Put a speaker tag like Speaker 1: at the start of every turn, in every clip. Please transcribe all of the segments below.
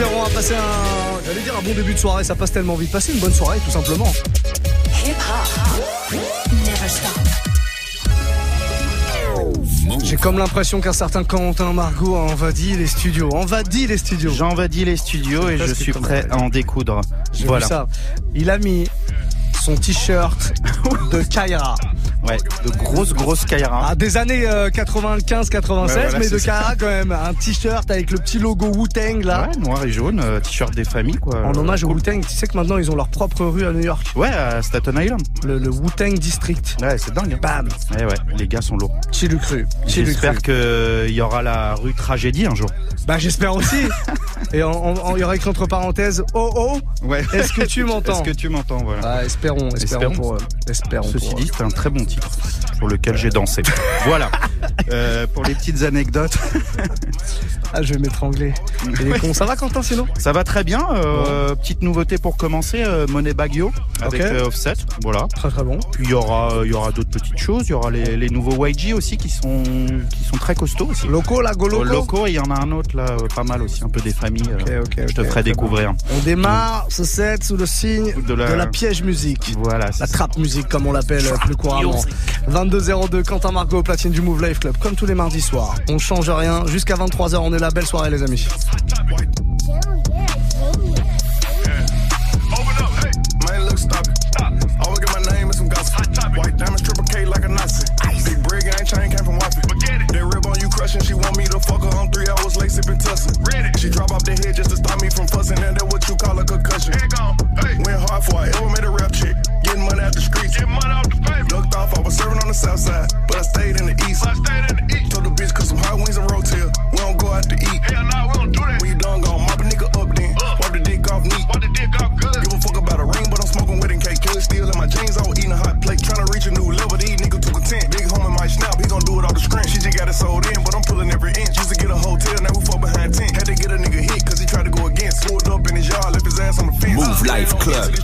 Speaker 1: 22-0, on va passer un. J'allais dire un bon début de soirée, ça passe tellement vite. Passer une bonne soirée, tout simplement. J'ai comme l'impression qu'un certain Quentin Margot a envahi les studios. Envahi les studios.
Speaker 2: J'ai envahi les studios et je suis prêt à en découdre.
Speaker 1: Voilà. ça. Il a mis son t-shirt de Kaira.
Speaker 2: Ouais, de grosses, grosses Kaira.
Speaker 1: Ah, des années 95-96, euh, mais de Kaira quand même. Un t-shirt avec le petit logo Wu-Tang là.
Speaker 2: Ouais, noir et jaune, euh, t-shirt des familles quoi.
Speaker 1: En hommage au Wu-Tang, tu sais que maintenant ils ont leur propre rue à New York.
Speaker 2: Ouais, à Staten Island.
Speaker 1: Le, Wu-Tang District.
Speaker 2: Ouais, c'est dingue. Hein.
Speaker 1: Bam.
Speaker 2: Ouais, ouais, les gars sont lourds.
Speaker 1: Cru.
Speaker 2: J'espère qu'il y aura la rue Tragédie un jour.
Speaker 1: Bah, j'espère aussi. et il y aura écrit entre parenthèses Oh oh.
Speaker 2: Ouais.
Speaker 1: Est-ce que tu m'entends
Speaker 2: Est-ce que tu m'entends, voilà.
Speaker 1: Ah, espérons, espérons, pour Espérons
Speaker 2: Ceci dit, c'est un très bon titre pour lequel j'ai dansé. voilà. Euh, pour les petites anecdotes.
Speaker 1: ah, je vais m'étrangler. Ça va, Quentin, sinon?
Speaker 2: Ça va très bien. Euh, petite nouveauté pour commencer, euh, Money Bagio avec Offset. Voilà.
Speaker 1: Très très bon.
Speaker 2: Puis il y aura, il y aura d'autres petites choses. Il y aura les, nouveaux YG aussi qui sont, qui sont très costauds aussi.
Speaker 1: Loco, la Goloco.
Speaker 2: Loco, il y en a un autre là, pas mal aussi, un peu des familles. je te ferai découvrir.
Speaker 1: On démarre ce set sous le signe de la, piège musique.
Speaker 2: Voilà.
Speaker 1: La trap musique comme on l'appelle plus couramment. 22-02, Quentin Margot, platine du Move Life Club, comme tous les mardis soirs. On change rien, jusqu'à 23h, on est là, belle soirée les amis. crushing. She want me to fuck her on three hours late sipping tussin. She drop off the head just to stop me from fussing. And that what you call a concussion. Hey. Went hard for I ever made a rap chick. Getting money out the streets. Getting money out was serving on the south side. But I stayed in the east. I stayed in the east. Told the bitch, cause some hot wings and rotel. We don't go out to eat. Hell nah, we don't do that. When you done gone, mop a nigga up then. Uh. Wipe the dick off neat. Wipe the dick off good. Give a fuck about a ring, but I'm smoking wedding cake. Kill still in my jeans. I was eating a hot plate. Trying to reach a new level. These niggas too content. Big homie might snap. He gon' do it off the screen. She just got it sold in, but I'm pulling every inch. Used to get a hotel, now we fall behind 10. Had to get a nigga hit, cause he tried to go against. Pulled up in his yard, left his ass on the fence.
Speaker 3: Mouv' Live Club.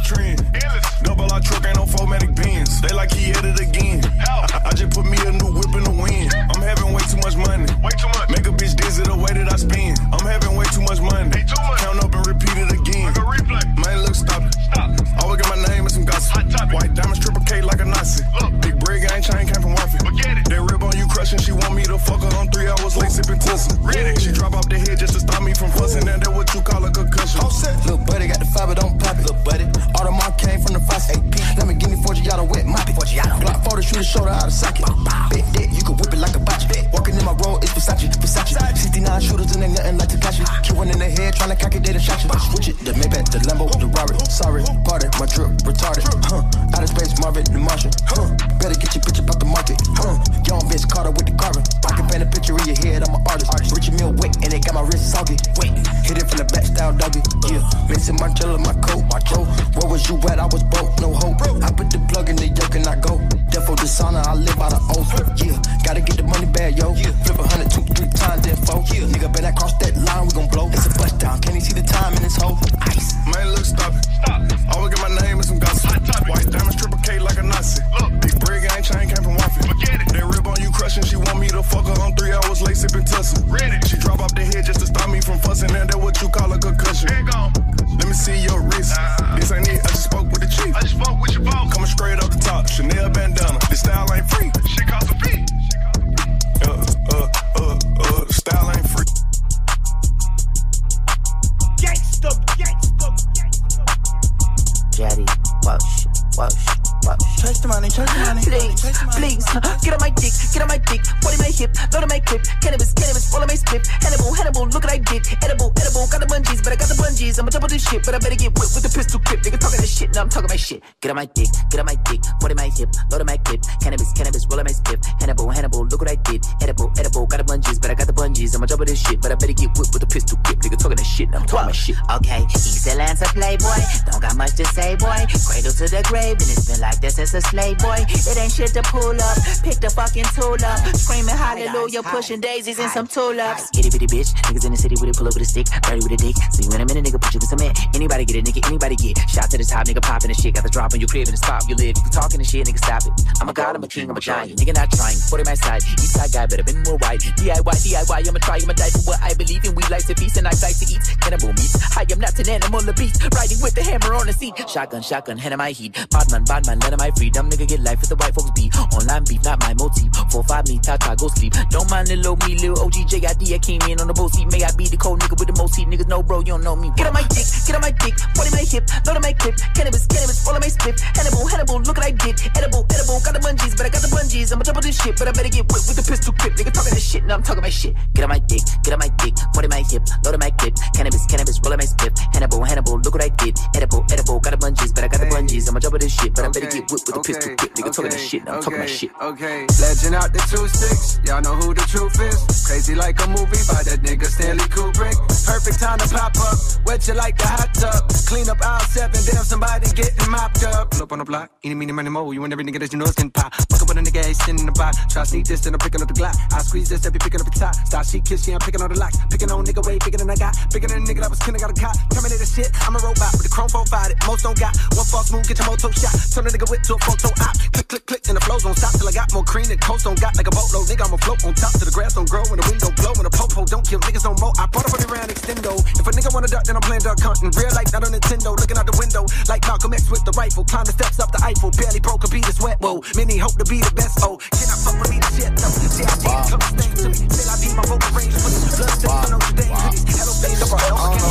Speaker 1: A
Speaker 4: slave boy. Shit to pull up. Pick the fucking tool up. Screaming hallelujah, pushing daisies and some tulips. Itty bitty bitch. Niggas in the city with it, pull up with a stick. Ready with a dick. See when I'm in a nigga, put you with some man. Anybody get it, nigga, anybody get. Shot to the top, nigga popping the shit. Got the drop on your crib in the spot you live. You talking the shit, nigga, stop it. I'm a god, I'm a king, I'm a giant. Nigga not trying. Put it my side. East side guy, better been more white. DIY, DIY, I'm I'ma try, I'ma die for what I believe in. We like to feast and I like to eat cannibal meat. I am not an animal, a beast. Riding with the hammer on the seat. Shotgun, shotgun, hand in my heat. Badman, badman, let my freedom. Nigga get life with the white be. Online beef, not my motif. Four, five, me, tata, go sleep. Don't mind little me, little OG, I came in on the boat seat. May I be the cold nigga with the most heat. Niggas know, bro, you don't know me. Get on my dick, get on my dick. 40 my hip, load on my clip. Cannabis, cannabis, all on my split. Hannibal, Hannibal, look what I did. Edible, edible, got the bungees, but I got the bungees. I'ma double this shit, but I better get whipped with the pistol grip. Nigga talking that shit, now I'm talking my shit. Get on my dick, get on my dick. 40 my hip, load on my clip. Cannabis, cannabis, roll on my split. Hannibal, Hannibal, look what I did. Edible, edible, got the bungees, but I got the bungees. I'ma double this shit, but I better get whipped with the pistol grip. Nigga talking that shit, I'm talking my shit.
Speaker 5: Okay, legend out the two sticks. Y'all know who the truth is. Crazy like a movie by that nigga Stanley Kubrick. Perfect time to pop up. Wet you like a hot tub. Clean up aisle seven. Damn, somebody getting mopped up. Pull up on the block. Eeny, meeny, money, mo. You and every nigga that you know is getting pop. Fuck up with a nigga, ain't sitting in the box. Try to sneak this, then I'm picking up the Glock. I squeeze this, they be picking up the top. Start she kiss, yeah, I'm picking on the locks. Picking on nigga way bigger than I got. Bigger than a nigga that was killing, got a cop. Terminator shit, I'm a robot with the chrome phone profile. Most don't got one false move, get your moto shot. Turn a nigga whip to a photo op. Click, click, click, and the flows don't stop till I got more cream than coast don't got like a boatload. Nigga, I'ma float on top till the grass don't grow and the wind don't blow and the popo don't kill niggas no more. I bought a money round extendo. If a nigga wanna duck, then I'm playing duck hunting. Real life, not on Nintendo. Looking out the window like Malcolm X with the rifle. Climb the steps up the Eiffel. Barely broke a beat, it's wet. Whoa, many hope to be the best. Oh, can I fuck with me? The shit, no. See, I the close thing to me. Still, I beat my vocal range. Put the blood still on Dame hoodies. Hello, things up our health.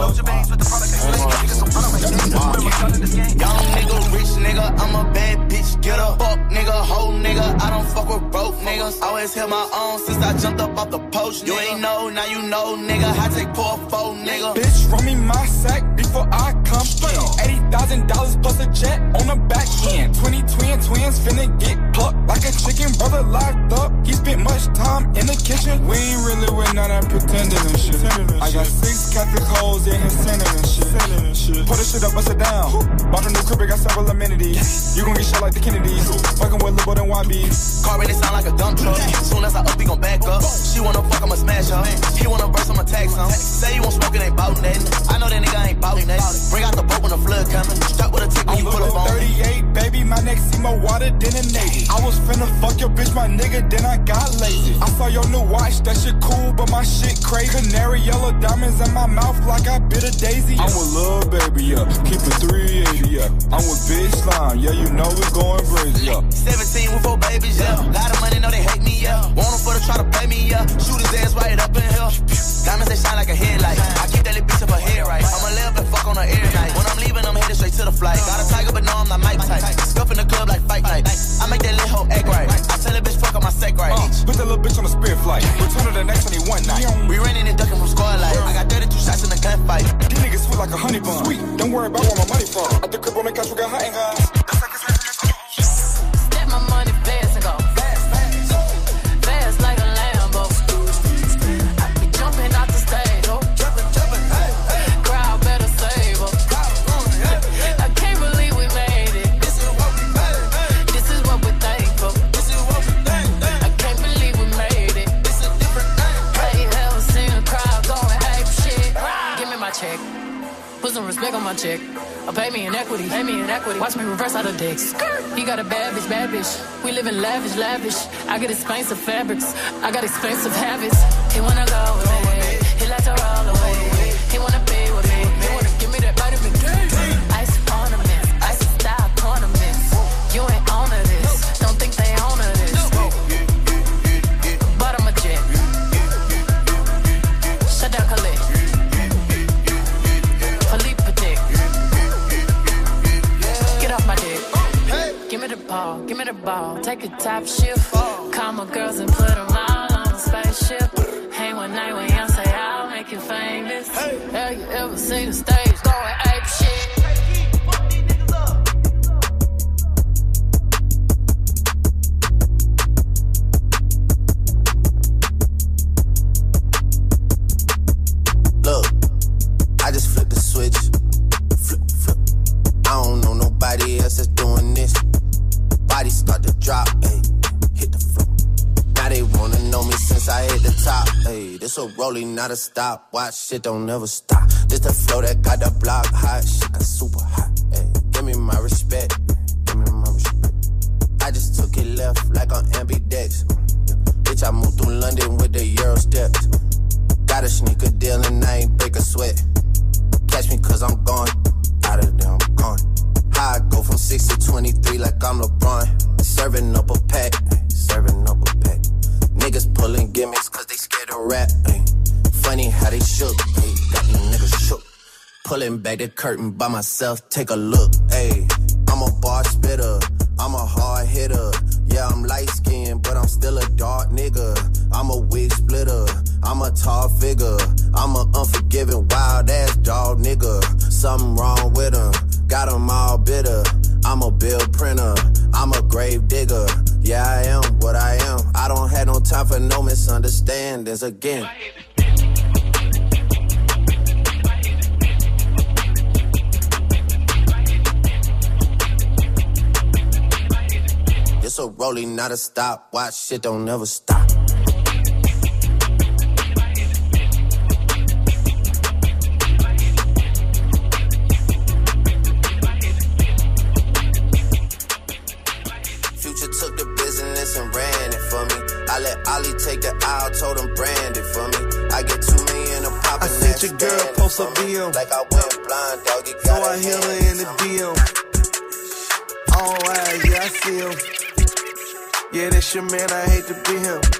Speaker 5: Load your veins with the product. Niggas some product.
Speaker 6: Young nigga, rich nigga, I'm a bad bitch. Fuck nigga, hoe nigga. I don't fuck with broke niggas. Always held my own since I jumped up off the post. You ain't know, now you know, nigga. I take four, four, nigga.
Speaker 7: Bitch, run me my sack before I come in. Eighty thousand dollars plus a jet on the back end. Twenty twin twins finna get plucked like a chicken. Brother locked up. He spent much time in the kitchen. We ain't really with none of pretending and shit. I got six Catholic hoes in his center and shit. Put the shit up, bust it down. Bought a new crib, got several amenities. You gon' get shot like the Kennedys. Fucking with Lil' than YBs.
Speaker 6: Car really sound like a dump truck. Soon as I up, he gon' back up. She wanna fuck, I'ma smash her. He wanna verse, I'ma tag some. Say you won't smoke, it ain't
Speaker 7: my more water than a Navy. I was finna fuck your bitch, my nigga, then I got lazy. I saw your new watch, that shit cool, but my shit crazy. Canary yellow diamonds in my mouth like I bit a daisy. I'm with lil' baby, yeah. Keep it 380, yeah. I'm with Big Slime, yeah, you know we going crazy, yeah.
Speaker 6: 17 with four babies, yeah. Lot of money, know they hate me, yeah. Want them for to try to pay me, yeah. Shoot his ass right up in here. Diamonds, they shine like a headlight. I keep that little bitch up her head right. Live and fuck on her air night. When I'm leaving, I'm headed straight to the flight. Got a tiger, but no, I'm not Mike type. Scuff in the club like fight night. I make that little hoe act right. I tell a bitch fuck on my sec right.
Speaker 7: Uh, put that little bitch on a spirit flight. Return to the next 21 night.
Speaker 6: We running and ducking from squad life. I got 32 shots in the gunfight.
Speaker 7: These niggas sweet like a honey bun. Sweet, don't worry about where my money from. At the crib on the couch, we got hot and guys.
Speaker 8: Some on my check. Or pay me in equity, pay me in equity. Watch me reverse out of dicks. He got a bad bitch, bad bitch. We live in lavish, lavish. I get expensive fabrics. I got expensive habits. He wanna go me. He like to roll away. Give me the ball, give me the ball. Take a top shift. Call my girls and put them all on a spaceship. Hang one night when young say I'll make you famous. Hey. Have you ever seen the stage going ape
Speaker 9: a rolling, not a stop. Watch shit don't ever stop. This the flow that got the block hot. Shit got super hot. Ay, give me my respect. Give me my respect. I just took it left like on ambidex. Bitch, I moved through London with the Euro steps. Got a sneaker deal and I ain't break a sweat. Catch me cause I'm gone. Out of there, I'm gone. High, go from 6 to 23 like I'm LeBron. Serving up a pack. Serving up a pack. Niggas pulling gimmicks cause they don't rap. Funny how they shook, ay. Got niggas shook. Pulling back the curtain by myself, take a look, ay. I'm a bar spitter, I'm a hard hitter. Yeah, I'm light skinned, but I'm still a dark nigga. I'm a wig splitter, I'm a tall figure. I'm a unforgiving, wild ass dog nigga. Something wrong with him, got him all bitter. I'm a bill printer, I'm a grave digger. Yeah, I am what I am. I don't have no time for no misunderstandings again. It's a rolling, not a stop. Watch shit don't never stop.
Speaker 10: Your man, I hate to be him.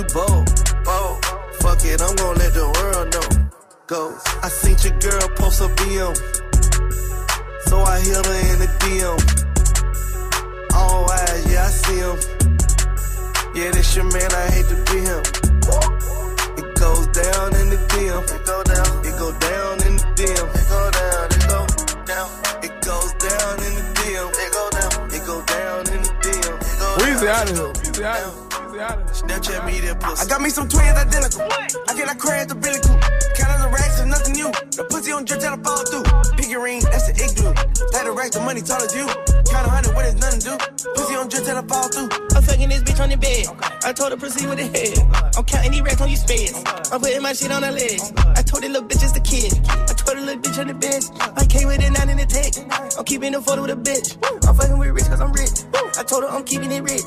Speaker 10: You bold. Bold. Fuck it, I'm gonna let the world know. Go. I seen your girl post a BM. So I hit her in the DM. All eyes, yeah, I see him. Yeah, this your man, I hate to be him. It goes down in the DM. It go down. It go down in the DM. It go down. It go down. It goes down in the DM. It go down. It go down in the DM.
Speaker 11: Weezy out of here. Weezy out of here. Weezy out of here.
Speaker 10: Snapchat me that pussy. I got me some twins identical. I cannot crash the Billy Coop. Count of the racks is nothing new. The pussy on drip till I fall through. Piggy ring, that's the igloo. That the rack, the money tall as you. Count a hundred when it's nothing to do. Pussy on drip till I fall through.
Speaker 12: I'm fucking this bitch on the bed. I told her proceed with the head. I'm counting these racks on you spades. I'm putting my shit on her legs. I told the little bitch it's the kid. I told the little bitch on the bench. I came with it nine in the tech. I'm keeping the photo with a bitch. I'm fucking with rich cause I'm rich. I told her I'm keeping it rich.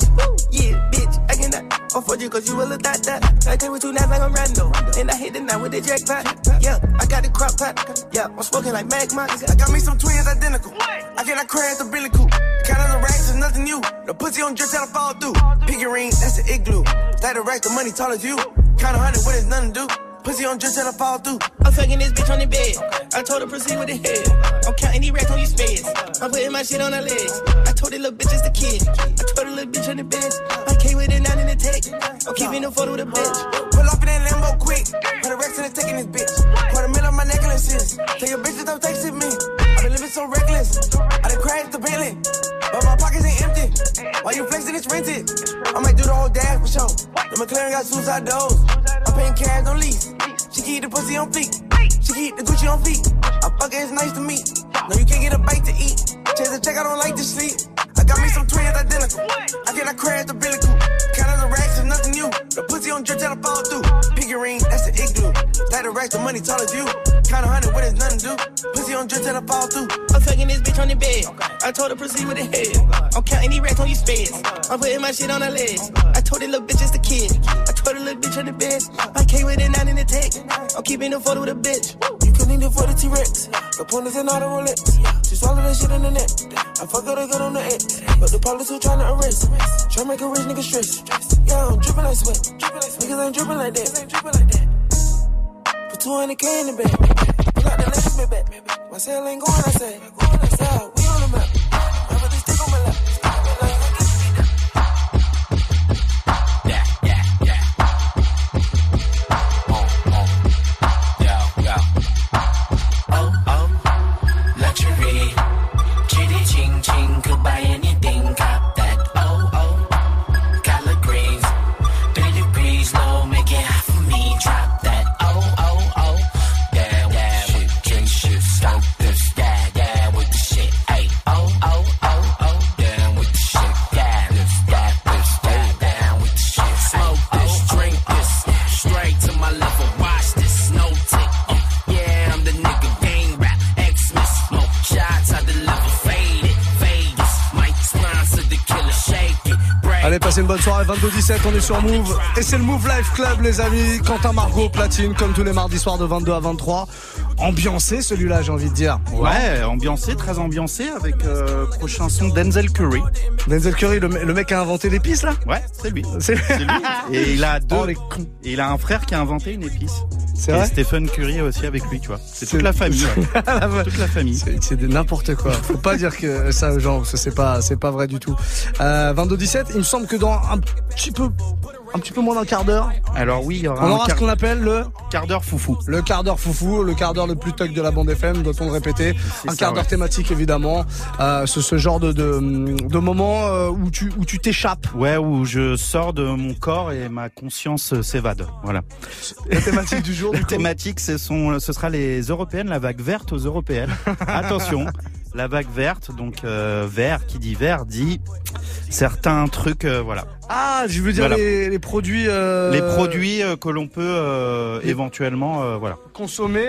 Speaker 12: Yeah, bitch, I cannot afford you cause you a little dot dot. I came with two knives like I'm Rando. And I hit the night with the jackpot. Yeah, I got the crop pot. Yeah, I'm smoking like magma.
Speaker 10: I got me some twins identical. I cannot crash the Billy Coop. Count of the racks is nothing new. The pussy on till I fall through. Piggy ring, that's the igloo. That the rack, the money tall as you. Count a hundred when it's nothing to do. Pussy on drip till I fall through.
Speaker 12: I'm fucking this bitch on the bed. I told her proceed with the head. I'm counting these racks on you spades. I'm putting my shit on her legs. I told the little bitch it's the kid. I told the little bitch on the bed. I came with it nine in the tech. I'm keeping the photo with a bitch.
Speaker 10: Pull up in that Lambo quick. Put a Rex in the taking this bitch. Put a mill on my necklaces. Tell your bitches don't texting me. I been living so reckless. I done crashed the Bentley. But my pockets ain't empty. Why you flexing? It's rented. I might do the whole dash for sure. The McLaren got suicide doors. I'm paying cash on lease. She keep the pussy on feet. She keep the Gucci on feet. I fuck it, it's nice to meet. Racks, the money tall as you.
Speaker 13: count a hundred when it's nothing to do. Pussy on drip till I fall through.
Speaker 12: I'm fucking this bitch on the bed. I told her proceed with the head. I'm counting these racks on these speds. I'm putting my shit on the list. I told the little bitch it's the kid. I told the little bitch on the bed. I came with it nine in the tech. I'm keeping the photo with a bitch.
Speaker 13: You can need it for the T-Rex. The pointers and all the Rolex. She swallow that shit in the neck. I fuck her, they got on the X. But the police who tryna arrest. Try make a rich nigga stress. Yeah, I'm dripping like sweat. Niggas ain't dripping like that. Put 200k in the bag. Pull out the latest bit back. My cell ain't going, I say. We on the map.
Speaker 1: Passez une bonne soirée, 22-17, on est sur Move. Et c'est le Move Life Club, les amis. Quentin Margot, platine, comme tous les mardis soirs de 22 à 23. Ambiancé celui-là, j'ai envie de dire.
Speaker 2: Ouais, ambiancé, très ambiancé avec euh, prochain son Denzel Curry.
Speaker 1: Denzel Curry, le, me- le mec qui a inventé l'épice, là?
Speaker 2: Ouais, c'est lui.
Speaker 1: C'est
Speaker 2: lui. Et il a deux.
Speaker 1: Oh, les cons.
Speaker 2: Et il a un frère qui a inventé une épice.
Speaker 1: C'est
Speaker 2: Et
Speaker 1: vrai?
Speaker 2: Stephen Curry aussi avec lui, tu vois. C'est toute la famille. ouais. toute la famille.
Speaker 1: C'est- de n'importe quoi. Faut pas dire que ça aux gens, parce que c'est pas, c'est pas vrai du tout. Euh, 22-17, il me semble que dans un petit peu, un petit peu moins d'un quart d'heure,
Speaker 2: Alors oui, il y aura
Speaker 1: on
Speaker 2: un
Speaker 1: aura ce qu'on appelle le,
Speaker 2: quart d'heure foufou.
Speaker 1: le quart d'heure foufou, le quart d'heure le plus toc de la bande FM, doit-on le répéter. Un
Speaker 2: ça,
Speaker 1: quart d'heure
Speaker 2: ouais.
Speaker 1: thématique évidemment. Euh, c'est ce genre de, de, de moment euh, où tu, où tu t'échappes.
Speaker 2: Ouais, où je sors de mon corps et ma conscience euh, s'évade. Voilà.
Speaker 1: La thématique du jour,
Speaker 2: La
Speaker 1: du
Speaker 2: thématique, ce, sont, ce sera les européennes, la vague verte aux européennes. Attention, la vague verte, donc euh, vert, qui dit vert, dit certains trucs, euh, voilà.
Speaker 1: Ah, je veux dire
Speaker 2: Voilà.
Speaker 1: les, les produits. euh,
Speaker 2: Les produits que l'on peut éventuellement, voilà, Consommer,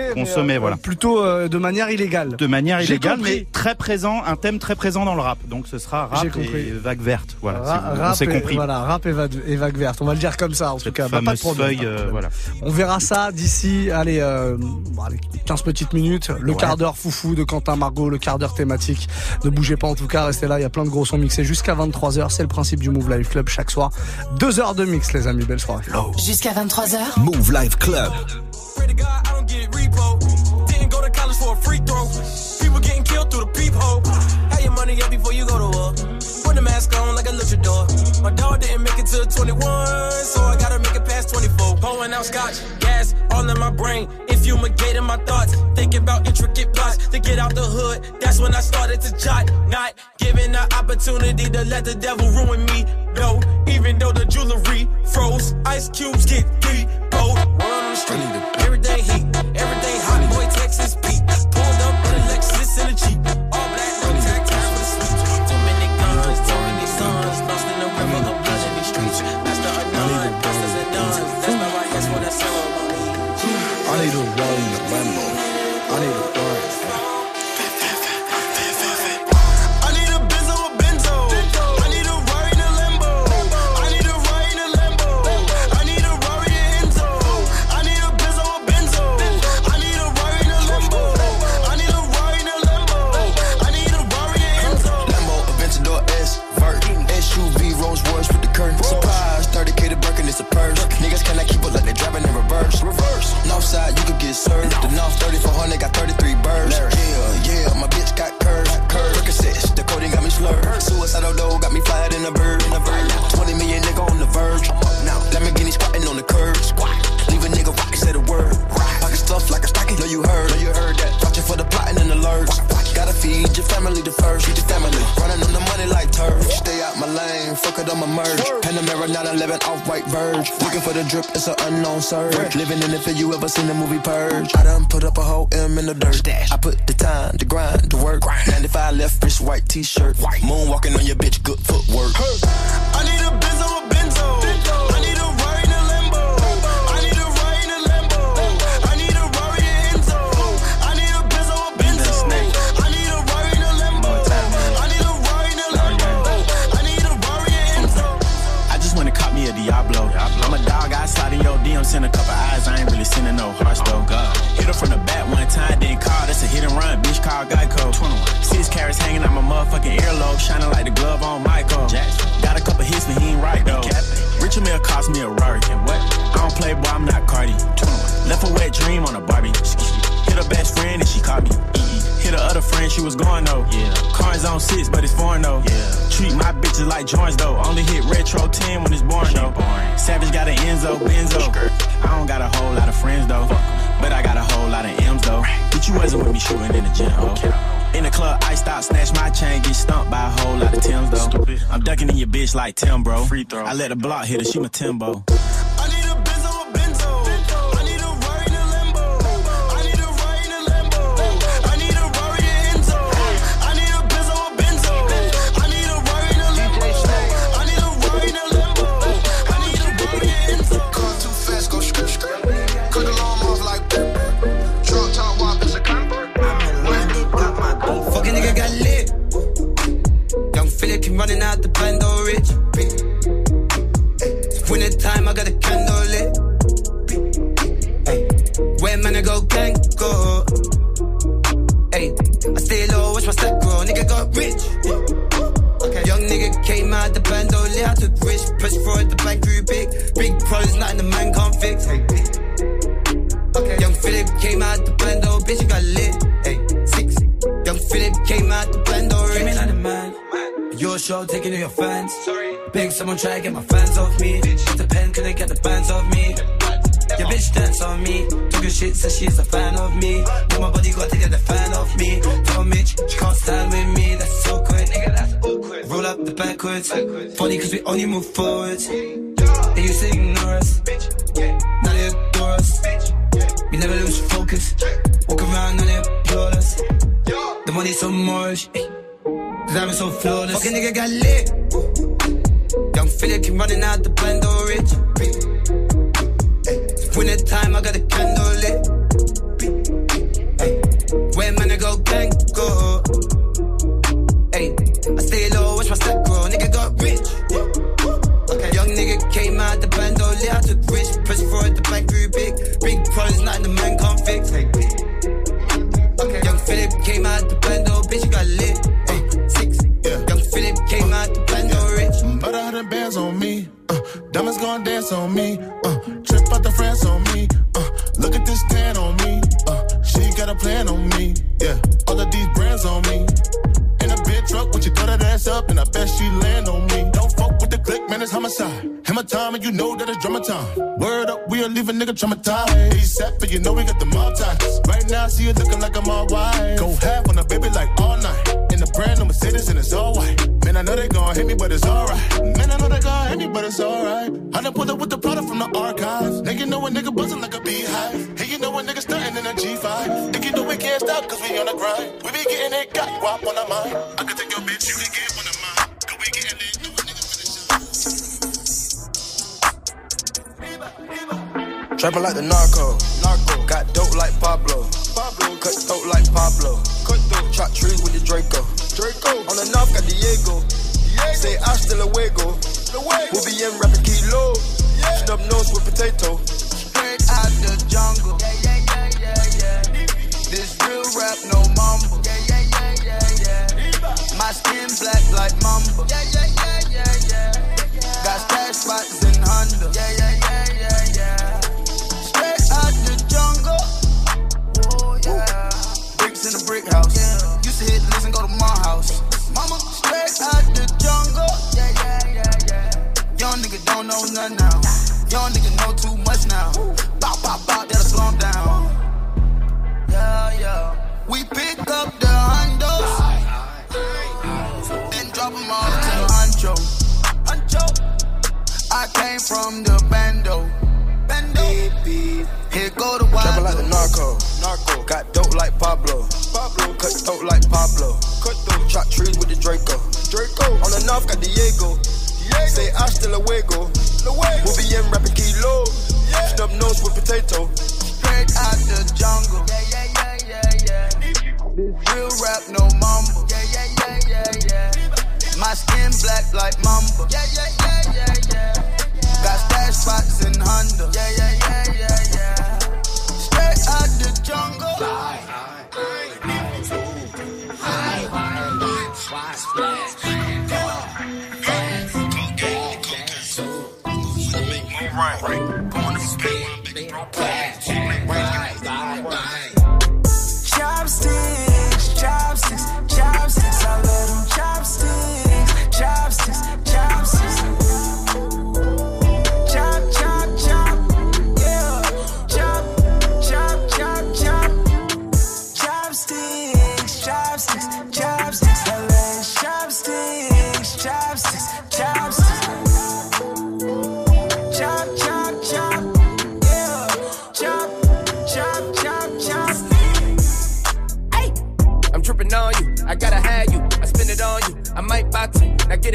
Speaker 1: euh,
Speaker 2: voilà.
Speaker 1: Plutôt de manière illégale.
Speaker 2: de manière illégale, mais très présent, un thème très présent dans le rap. Donc ce sera rap et vague verte, voilà.
Speaker 1: Ra- rap et-
Speaker 2: compris.
Speaker 1: Voilà, rap et, va- et vague verte. On va le dire comme ça, en tout cas. Bah, pas de problème,
Speaker 2: feuille, voilà.
Speaker 1: On verra ça d'ici, allez, euh, bon, allez, 15 petites minutes. Le
Speaker 2: Ouais.
Speaker 1: quart d'heure foufou de Quentin Margot, le quart d'heure thématique. Ne bougez pas en tout cas, restez là. Il y a plein de gros sons mixés jusqu'à 23h. C'est le principe du Move Live Club chaque soir. Deux heures de mix, les amis. Belle soirée.
Speaker 14: Jusqu'à 23h.
Speaker 15: Move Life Club.
Speaker 13: People getting killed through the peephole. Have your money up before you go to war? Put the mask on like a luchador. My dog didn't make it to 21, so I gotta make it past 24. Pouring out scotch, gas all in my brain. Infumigating my thoughts, thinking about intricate plots to get out the hood. That's when I started to jot. Not giving the opportunity to let the devil ruin me. No, even though the jewelry froze, ice cubes get deep.
Speaker 16: Motherfucking earlobe, shining like the glove on Michael. Got a couple hits, but he ain't right though. Richard Mille cost me a Rari. What? I don't play, boy, I'm not Cardi. Left a wet dream on a Barbie. Hit her best friend and she caught me. Hit her other friend, she was going though. Yeah. Cars on six, but it's foreign though. Yeah. Treat my bitches like joints though. Only hit retro 10 when it's born though. Savage got an Enzo, Benzo. I don't got a whole lot of friends though. But I got a whole lot of M's though. But you wasn't with me shooting in the gym, okay. In the club, I stop, snatch my chain, get stumped by a whole lot of Tims though. I'm ducking in your bitch like Tim, bro. Free throw. I let the block hit her, she my Timbo.
Speaker 17: Go.
Speaker 5: Hey, I stay low, watch my step grow. Nigga got rich. Young nigga came out the bando lit. I took rich, press for it, the bank grew big. Big problems, nothing the man can't fix. Hey. Young Philip came out the bando, bitch, you got lit. Hey, six. Young Philip came out the bando, rich. Came like the man. Your show taking to your fans. Sorry. Big someone try to get my fans off me. Bitch, the pen couldn't get the bands off me. Bitch dance on me. Talking shit, says she's a fan of me. Tell my body got to get the fan off me. Tell Mitch, she can't stand with me. That's so quick. Nigga, that's awkward. Roll up the backwards. Funny cause we only move forwards. They used to ignore us. bitch. Now they adore us. Bitch, we never lose focus. Walk around and they applaud us. The money's so eh. The diamond's so flawless. Fucking nigga got lit. Young Philip came running out the bando rich. Winter time, I got a candle lit. Hey, where man I go gang go. Hey, I stay low, watch my step grow. Nigga got rich. Young nigga came out the bando lit. I took rich, press for it, the bank grew big. Big problems, nothing the man can't fix. Hey, Young Philip came out the bando, bitch, you got lit. Hey, six. Young Philip came out the bando rich.
Speaker 18: About a hundred bands on me. Uh, diamonds gonna dance on me. She land on me. Don't fuck with the click, man, it's homicide. Hammer time, and you know that it's drama time. Word up, we'll leave a nigga traumatized. ASAP, but you know we got the mob ties. Right now, see you looking like I'm all white. Go half on a baby like all night. In the brand new Mercedes, and it's all white. Man, I know they gon' hit me, but it's alright. Man, I know they gon' hit me, but it's alright. I done pulled up with the product from the archives. Now you know a nigga buzzing like a beehive. Hey, you know a nigga starting in a G5. Think you know we can't stop, cause we on the grind. We be getting it, got you up on our mind. I can take your
Speaker 17: Trapping like the narco. narco. Got dope like Pablo. Pablo. Cut throat like Pablo. Cut throat. Chop trees with the Draco. Draco. On the north got Diego. Diego. Say hasta luego. We'll be in rapping kilo. Yeah. Snub nose with potato.
Speaker 5: Straight out the
Speaker 17: Luego. We'll be in rapping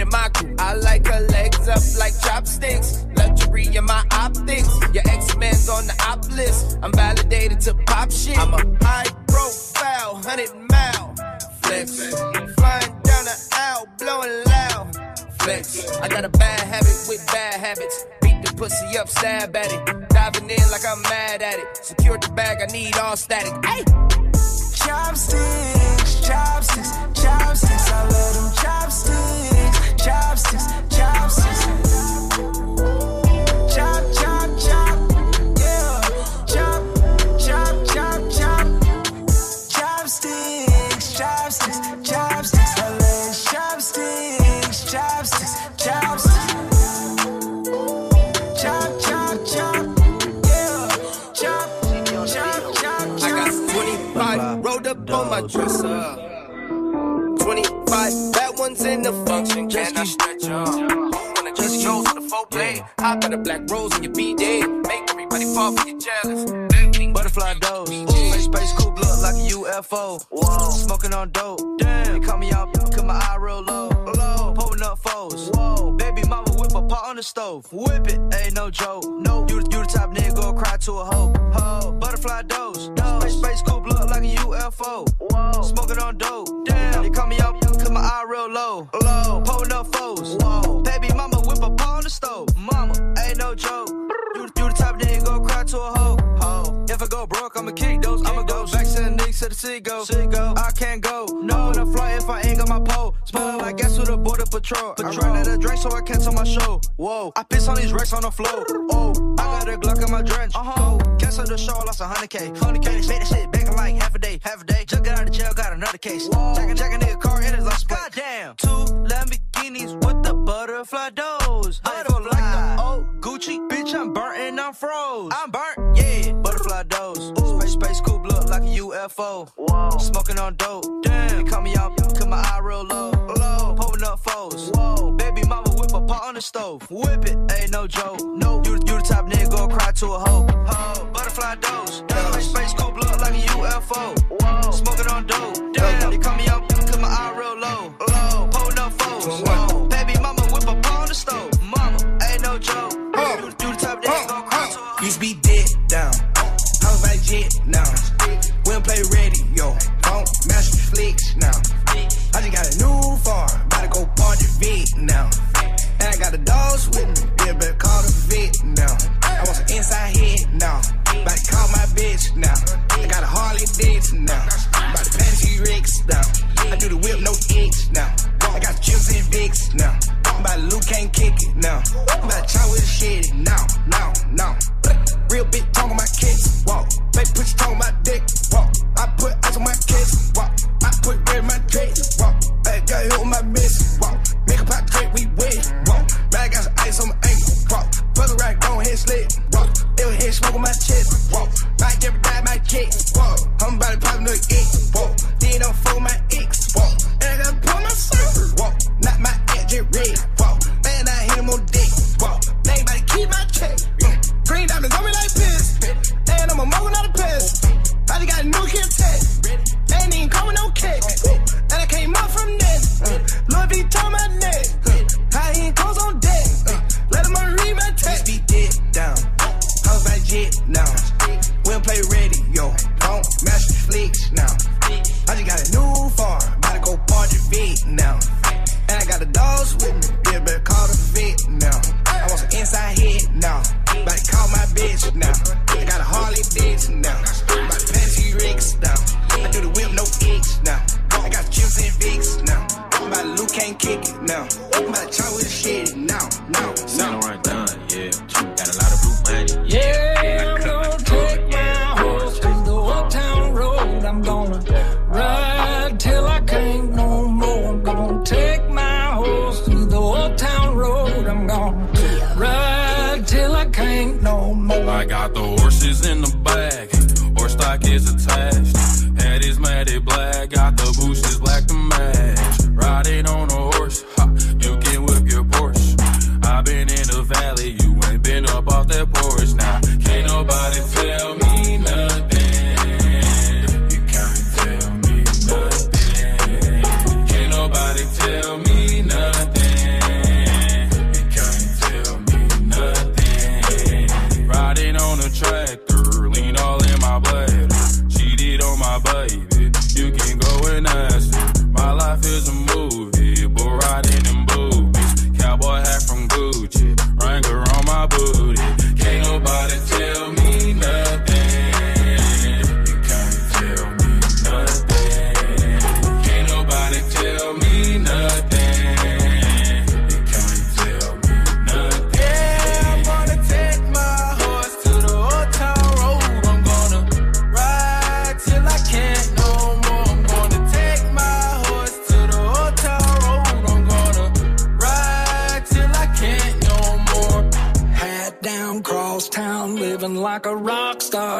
Speaker 5: in
Speaker 12: my crew. I like her legs up like chopsticks. Luxury in my optics. Your ex man's on the op list. I'm validated to pop shit. I'm a high profile, hundred mile flex. Flying down the aisle, blowing loud flex. I got a bad habit with bad habits. Beat the pussy up, stab at it. Diving in like I'm mad at it. Secure the bag, I need all static. Hey!
Speaker 5: Chopsticks, chopsticks, chopsticks. I let 'em chopsticks, chopsticks, chopsticks. Chop, chop, chop. Yeah. Chop, chop, chop, chop. Chopsticks, chopsticks, chopsticks. I chopsticks, chopsticks, chopsticks. Chop, chop, chop. Yeah. Chop, chop, chop,
Speaker 12: I got 25 rolled up on my dresser. 25 bad ones in the function. Can I stretch up? Wanna just chose for the four play. I got a black rose in your B day. Make everybody fall for your jealous.
Speaker 19: Butterfly. Space, space UFO. Whoa. Smoking on dope. Damn. They cut me out, cut my eye real low. Low. Pulling up foes. Whoa. Baby mama whip a pot on the stove. Whip it, ain't no joke. No. You, you the type nigga go cry to a hoe. Ho. Butterfly dose. dose. Space, space coupe look like a UFO. Whoa. Smoking on dope. Damn. They cut me out, cut my eye real low. Low. Pulling up foes. Whoa. Baby mama whip a pot on the stove. Mama, ain't no joke. To the niggas to the sea go. I can't go. No, to fly if I ain't got my pole. Smell like gas with the border patrol. I ran out of drink, so I cancel my show. Whoa, I piss on these racks on the floor. Oh, I got a Glock in my drench. Uh huh. Cancel the show, I lost a hundred K. Hundred K, made that shit back in like half a day. Half a day. Just got out of jail, got another case. Jack a jack a nigga car in his license plate. Goddamn. Two Lamborghinis with the butterfly doors. Butterfly. like the old Gucci, bitch. I'm burnt and I'm froze. I'm burnt, yeah. Butterfly dose. Space, space coupe look like a UFO. Whoa. Smoking on dope. Damn. They cut me out, cut my eye real low. Low. Pulling up foes. Whoa. Baby mama whip a pot on the stove. Whip it, ain't no joke. No. You, you the type nigga go cry to a hoe. Ho. Butterfly dose. Damn. Space, space coupe look like a UFO. Whoa. Smoking on dope. Damn. They cut me out, cut my eye real low. Low. Pulling up foes. Whoa. Baby mama whip a pot on the stove. Mama, ain't no joke. You, you the type nigga go cry to a hoe.
Speaker 12: Used be. Jet now. We don't play radio. Don't master flicks now. I just got a new farm. Gotta go party now. And I got the dogs with me. Yeah, better call the vet now. I want some inside head now. About to call my bitch now. I got a Harley Davidson now. About to pan T-Rex now. I do the whip, no X now. I got chips and Vicks now. I'm about to Luke can't kick it now. I'm about to try with the shit now, now, now. Real big tongue on my kids, walk. Your tongue on my dick, walk. I put ice on my kids, walk. I put red in my dress, walk. Hey, got hit with my miss, walk. Make a pot drink, we win, walk. Man, I got some ice on my ankle, walk. Brother right, go ahead, slid, walk. Ill head smoke on my chest, walk. Might never die, my kick, walk. I'm about to pop another ick,
Speaker 20: movie, but riding in boobies. Cowboy hat from Gucci, Wrangler on my booty.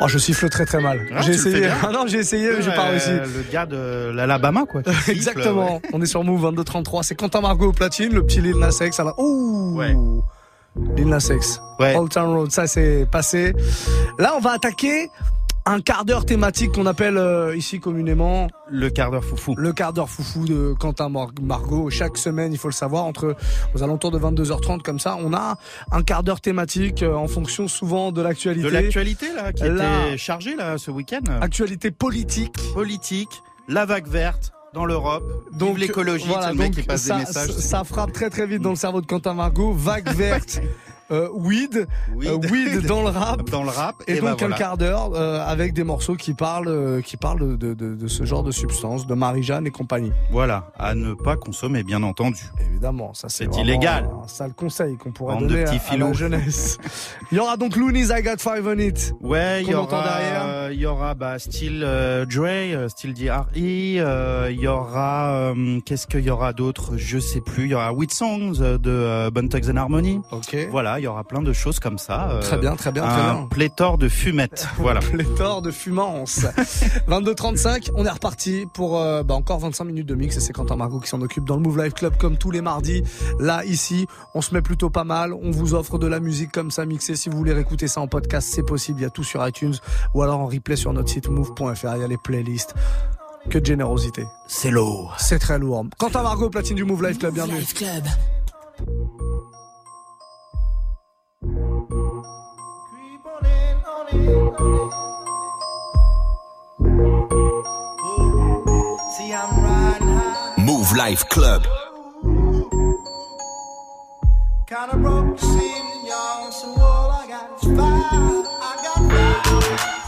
Speaker 1: Oh, je siffle très très mal.
Speaker 2: Ah,
Speaker 1: j'ai essayé. Ah non, j'ai essayé, mais j'ai pas réussi.
Speaker 2: Le gars de l'Alabama, quoi.
Speaker 1: Exactement.
Speaker 2: ouais.
Speaker 1: On est sur Move 2233. C'est Quentin Margot au platine, le petit Lil Nas X. Alors, ouh. Lil Nas X. Old Town Road. Ça, c'est passé. Là, on va attaquer un quart d'heure thématique qu'on appelle euh, ici communément
Speaker 2: le quart d'heure foufou.
Speaker 1: Le quart d'heure foufou de Quentin Mar- Margot. Chaque semaine, il faut le savoir, entre aux alentours de 22h30 comme ça, on a un quart d'heure thématique euh, en fonction souvent de l'actualité.
Speaker 2: De l'actualité, là, qui était chargée, là, ce week-end.
Speaker 1: Actualité politique.
Speaker 2: Politique, la vague verte dans l'Europe. Donc l'écologie,
Speaker 1: voilà,
Speaker 2: le mec qui passe
Speaker 1: ça,
Speaker 2: des messages.
Speaker 1: Ça, ça frappe très très vite dans le cerveau de Quentin Margot. Vague verte. euh, weed,
Speaker 2: Weed.
Speaker 1: euh, weed dans le rap,
Speaker 2: Dans le rap.
Speaker 1: et,
Speaker 2: et
Speaker 1: donc
Speaker 2: bah,
Speaker 1: un quart d'heure euh, avec des morceaux qui parlent, euh, qui parlent de, de, de ce genre de substance, de Marie-Jeanne et compagnie.
Speaker 2: Voilà, à ne pas consommer, bien entendu.
Speaker 1: Évidemment, ça c'est
Speaker 2: illégal.
Speaker 1: Un sale conseil qu'on pourrait
Speaker 2: Bande de
Speaker 1: donner à,
Speaker 2: petits
Speaker 1: à la jeunesse. Il y aura donc Looney's I Got Five on It.
Speaker 2: Ouais, il y aura,
Speaker 1: derrière.
Speaker 2: il y aura bah, Still euh, Dre, Still DRE, euh, il y aura, euh, qu'est-ce qu'il y aura d'autre? Je sais plus. Il y aura With Songs de Bone Thugs and Harmony.
Speaker 1: Ok.
Speaker 2: Voilà, il y aura plein de choses comme ça. euh,
Speaker 1: Très bien, très bien, très
Speaker 2: un
Speaker 1: bien.
Speaker 2: pléthore de fumettes. voilà.
Speaker 1: Pléthore de fumance. 22h35, on est reparti pour euh, bah, encore 25 minutes de mix et c'est Quentin Margot qui s'en occupe dans le Move Life Club comme tous les mardis. Là, ici, on se met plutôt pas mal. On vous offre de la musique comme ça mixée. Si vous voulez réécouter ça en podcast, c'est possible. Il y a tout sur iTunes ou alors en replay sur notre site move.fr. Il y a les playlists. Que de générosité.
Speaker 2: C'est lourd.
Speaker 1: C'est très lourd. Quentin Margot, platine du Move Life Club, bienvenue.
Speaker 14: Club.
Speaker 16: Mouv' Live Club.
Speaker 21: Kinda broke so all I got is fire. I got fire.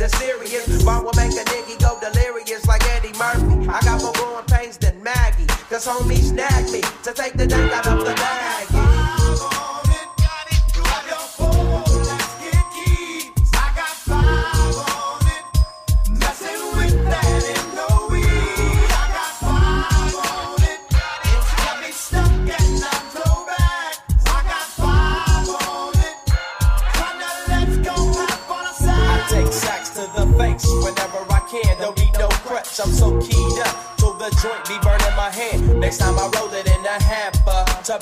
Speaker 22: The
Speaker 23: serious bomb will make a nigga go delirious like Eddie Murphy. I got more growing pains than Maggie. Cause homies snagged me to take the dank out of the bag.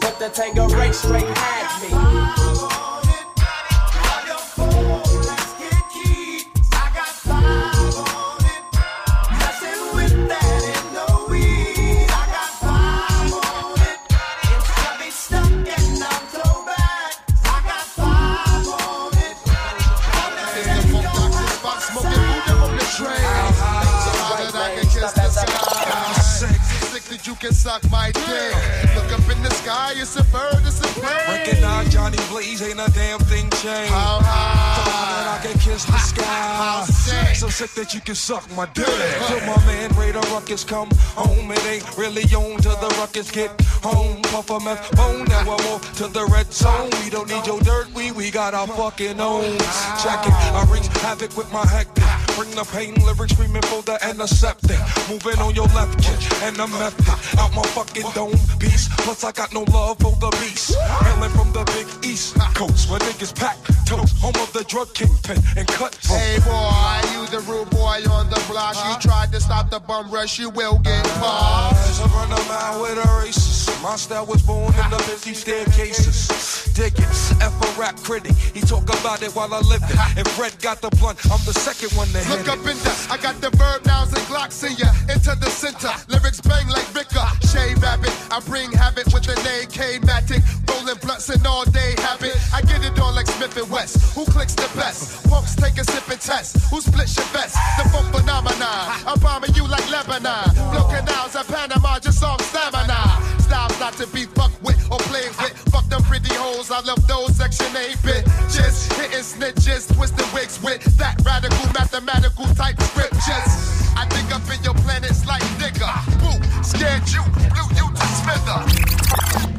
Speaker 22: But the tango Tanqueray straight had me.
Speaker 24: Sick?
Speaker 25: That you can suck my dick. Till my man Raider Ruckus come home. It ain't really on till the ruckus get home. Puff a meth bone, now I'm off to the red zone. We don't need your dirt, we, we got our fucking own. It, I wreak havoc with my hectic. Bring the pain, lyrics screaming for the antiseptic. Moving on your left kick and the method. Out my fucking dome piece. Plus, I got no love for the beast. Hailing from the big east coast where niggas pack toast. Home of the drug kingpin and cut.
Speaker 24: Hey boy, you the rude boy on the block. You tried to stop the bum rush, you will get caught.
Speaker 25: I run a mile with a racist. My style was born in the busy staircases. Dig it, F a rap critic. He talk about it while I live it. If Fred got the blunt, I'm the second one to hit
Speaker 24: Look
Speaker 25: it.
Speaker 24: up in the, I got the verb nouns and glocks in ya. Into the center, lyrics bang like Ricker. Shay Rabbit, I bring habit with the name K-Matic. Rolling blunts and all day habit. I get it on like Smith and West. Who clicks the best? Punks take a sip and test. Who splits your best? The funk phenomenon. I'm bombing you like Lebanon. Blow canals at Panama, just on stamina. Styles not to be fucked with or played with. Fuck them pretty hoes, I love those section 8 bit. Just Hitting snitches, twisting wigs with that radical mathematical type scriptures. I dig up in your planets like nigga. Boo, scared you, blew you to smither.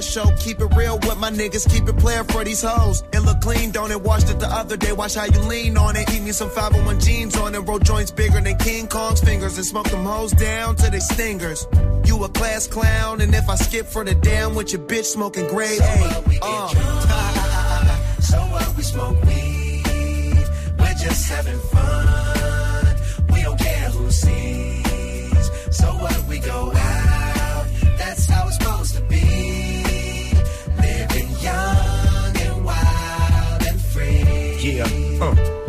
Speaker 26: Not
Speaker 10: what I show. Keep it real with my niggas, keep it playing for these hoes. It look clean, don't it? Washed it the other day, watch how you lean on it. Eat me some 501 jeans on it, roll joints bigger than King Kong's fingers, and smoke them hoes down to they stingers. You a class clown, and if I skip for the damn with your bitch smoking grade A. Uh.
Speaker 27: So what? We smoke weed. We're just having fun. We don't care who sees. So what? We go out.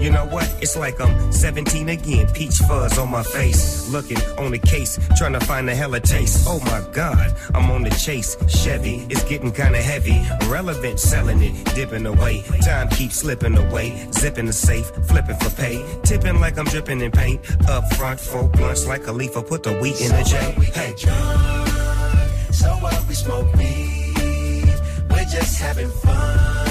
Speaker 22: You know what? It's like I'm 17 again, peach fuzz on my face. Looking on the case, trying to find a hella taste. Oh my god, I'm on the chase. Chevy, it's getting kinda heavy. Relevant, selling it, dipping away. Time keeps slipping away. Zipping the safe, flipping for pay. Tipping like I'm dripping in paint. Up front, four blunts like a leaf, I put the wheat in the J. Hey.
Speaker 27: So what? We smoke weed. We're just having fun.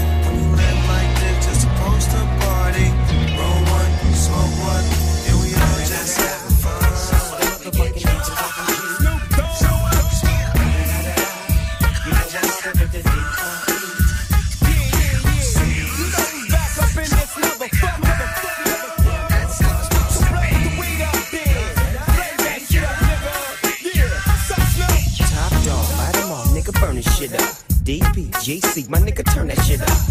Speaker 22: My nigga, turn that shit up.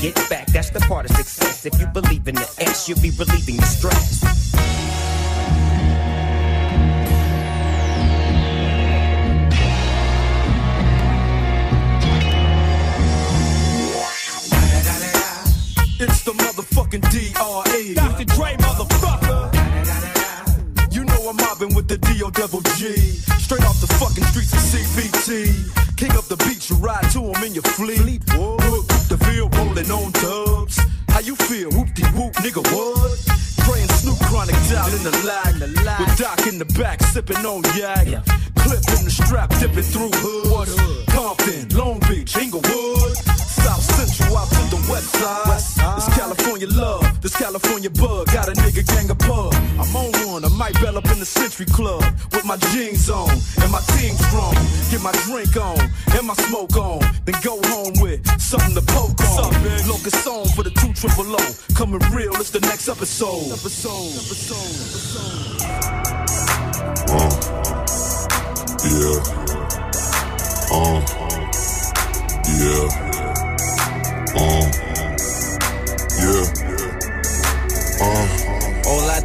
Speaker 22: get back, that's the part of success. If you believe in the S, you'll be relieving the stress.
Speaker 25: It's the motherfucking DRE. Dr. Dre, motherfucker. I'm mobbing with the DO Double G. Straight off the fucking streets of CBT. King up the beach, you ride to him in your fleet. Hook the field, rolling on dubs. How you feel? Whoop de whoop, nigga, what? Praying Snoop Chronic down in the lag. With Doc in the back, sipping on yak. Clip in the strap, dipping through hood. Compton, Long Beach, Inglewood. South Central out to the west side. This California love, this California bug. Century Club with my jeans on and my team strong. Get my drink on and my smoke on. Then go home with something to poke on. Locus song for the two triple O. Coming real, it's the next episode. Episode, episode, episode.
Speaker 28: Yeah. Uh. Yeah. Uh. Yeah. Uh.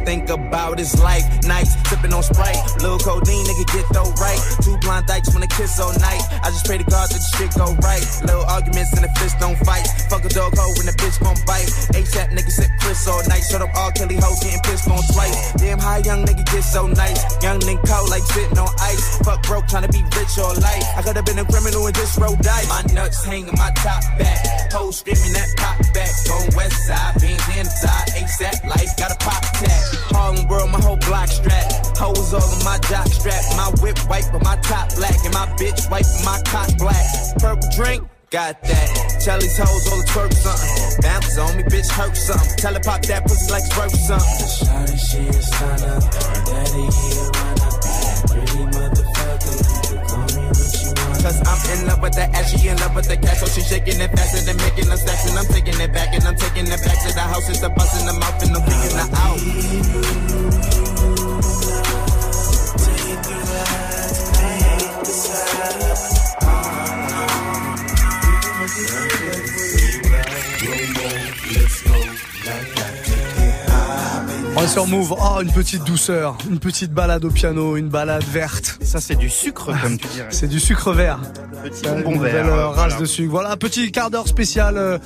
Speaker 6: Think about is life, nights, sipping on Sprite. Little codeine, nigga, get though right. Two blind dykes wanna kiss all night. I just pray to God that the shit go right. Little arguments and the fist don't fight. Fuck a dog hoe when the bitch gon' bite. ASAP nigga sit Chris all night. Shut up all Kelly hoes getting pissed on twice. Damn, how young nigga get so nice. Young nigga cold like sitting on ice. Fuck broke, tryna be rich all life. I could've been a criminal and just rolled dice. My nuts hanging my top back. Hoes screaming that pop back. Going west side, beans inside. ASAP life, gotta pop tag. Harlem world, my whole block strap. Hoes all on my jock strap. My whip white, but my top black. And my bitch white, but my cock black. Purple drink. Got that. Charlie's hoes all the twerk something. Bounce on me, bitch, hurt something. Tell her pop that pussy like it's worth something.
Speaker 27: Shawty, she son up. Daddy here, run up. Pretty
Speaker 6: Cause I'm in love with the ass, she in love with the cash. So she shaking it faster than making a stack. And I'm taking it back, and I'm taking it back to the house. It's a bus in the mouth, and I'm taking out.
Speaker 1: Take the ride, take the. Est sur Move. Oh, une petite douceur, une petite balade au piano, une balade verte.
Speaker 2: Ça, c'est du sucre, comme tu dirais.
Speaker 1: C'est du sucre vert.
Speaker 2: Petit bonbon vert.
Speaker 1: belle, euh, race
Speaker 2: voilà.
Speaker 1: de sucre. Voilà, un petit quart d'heure spécial, euh,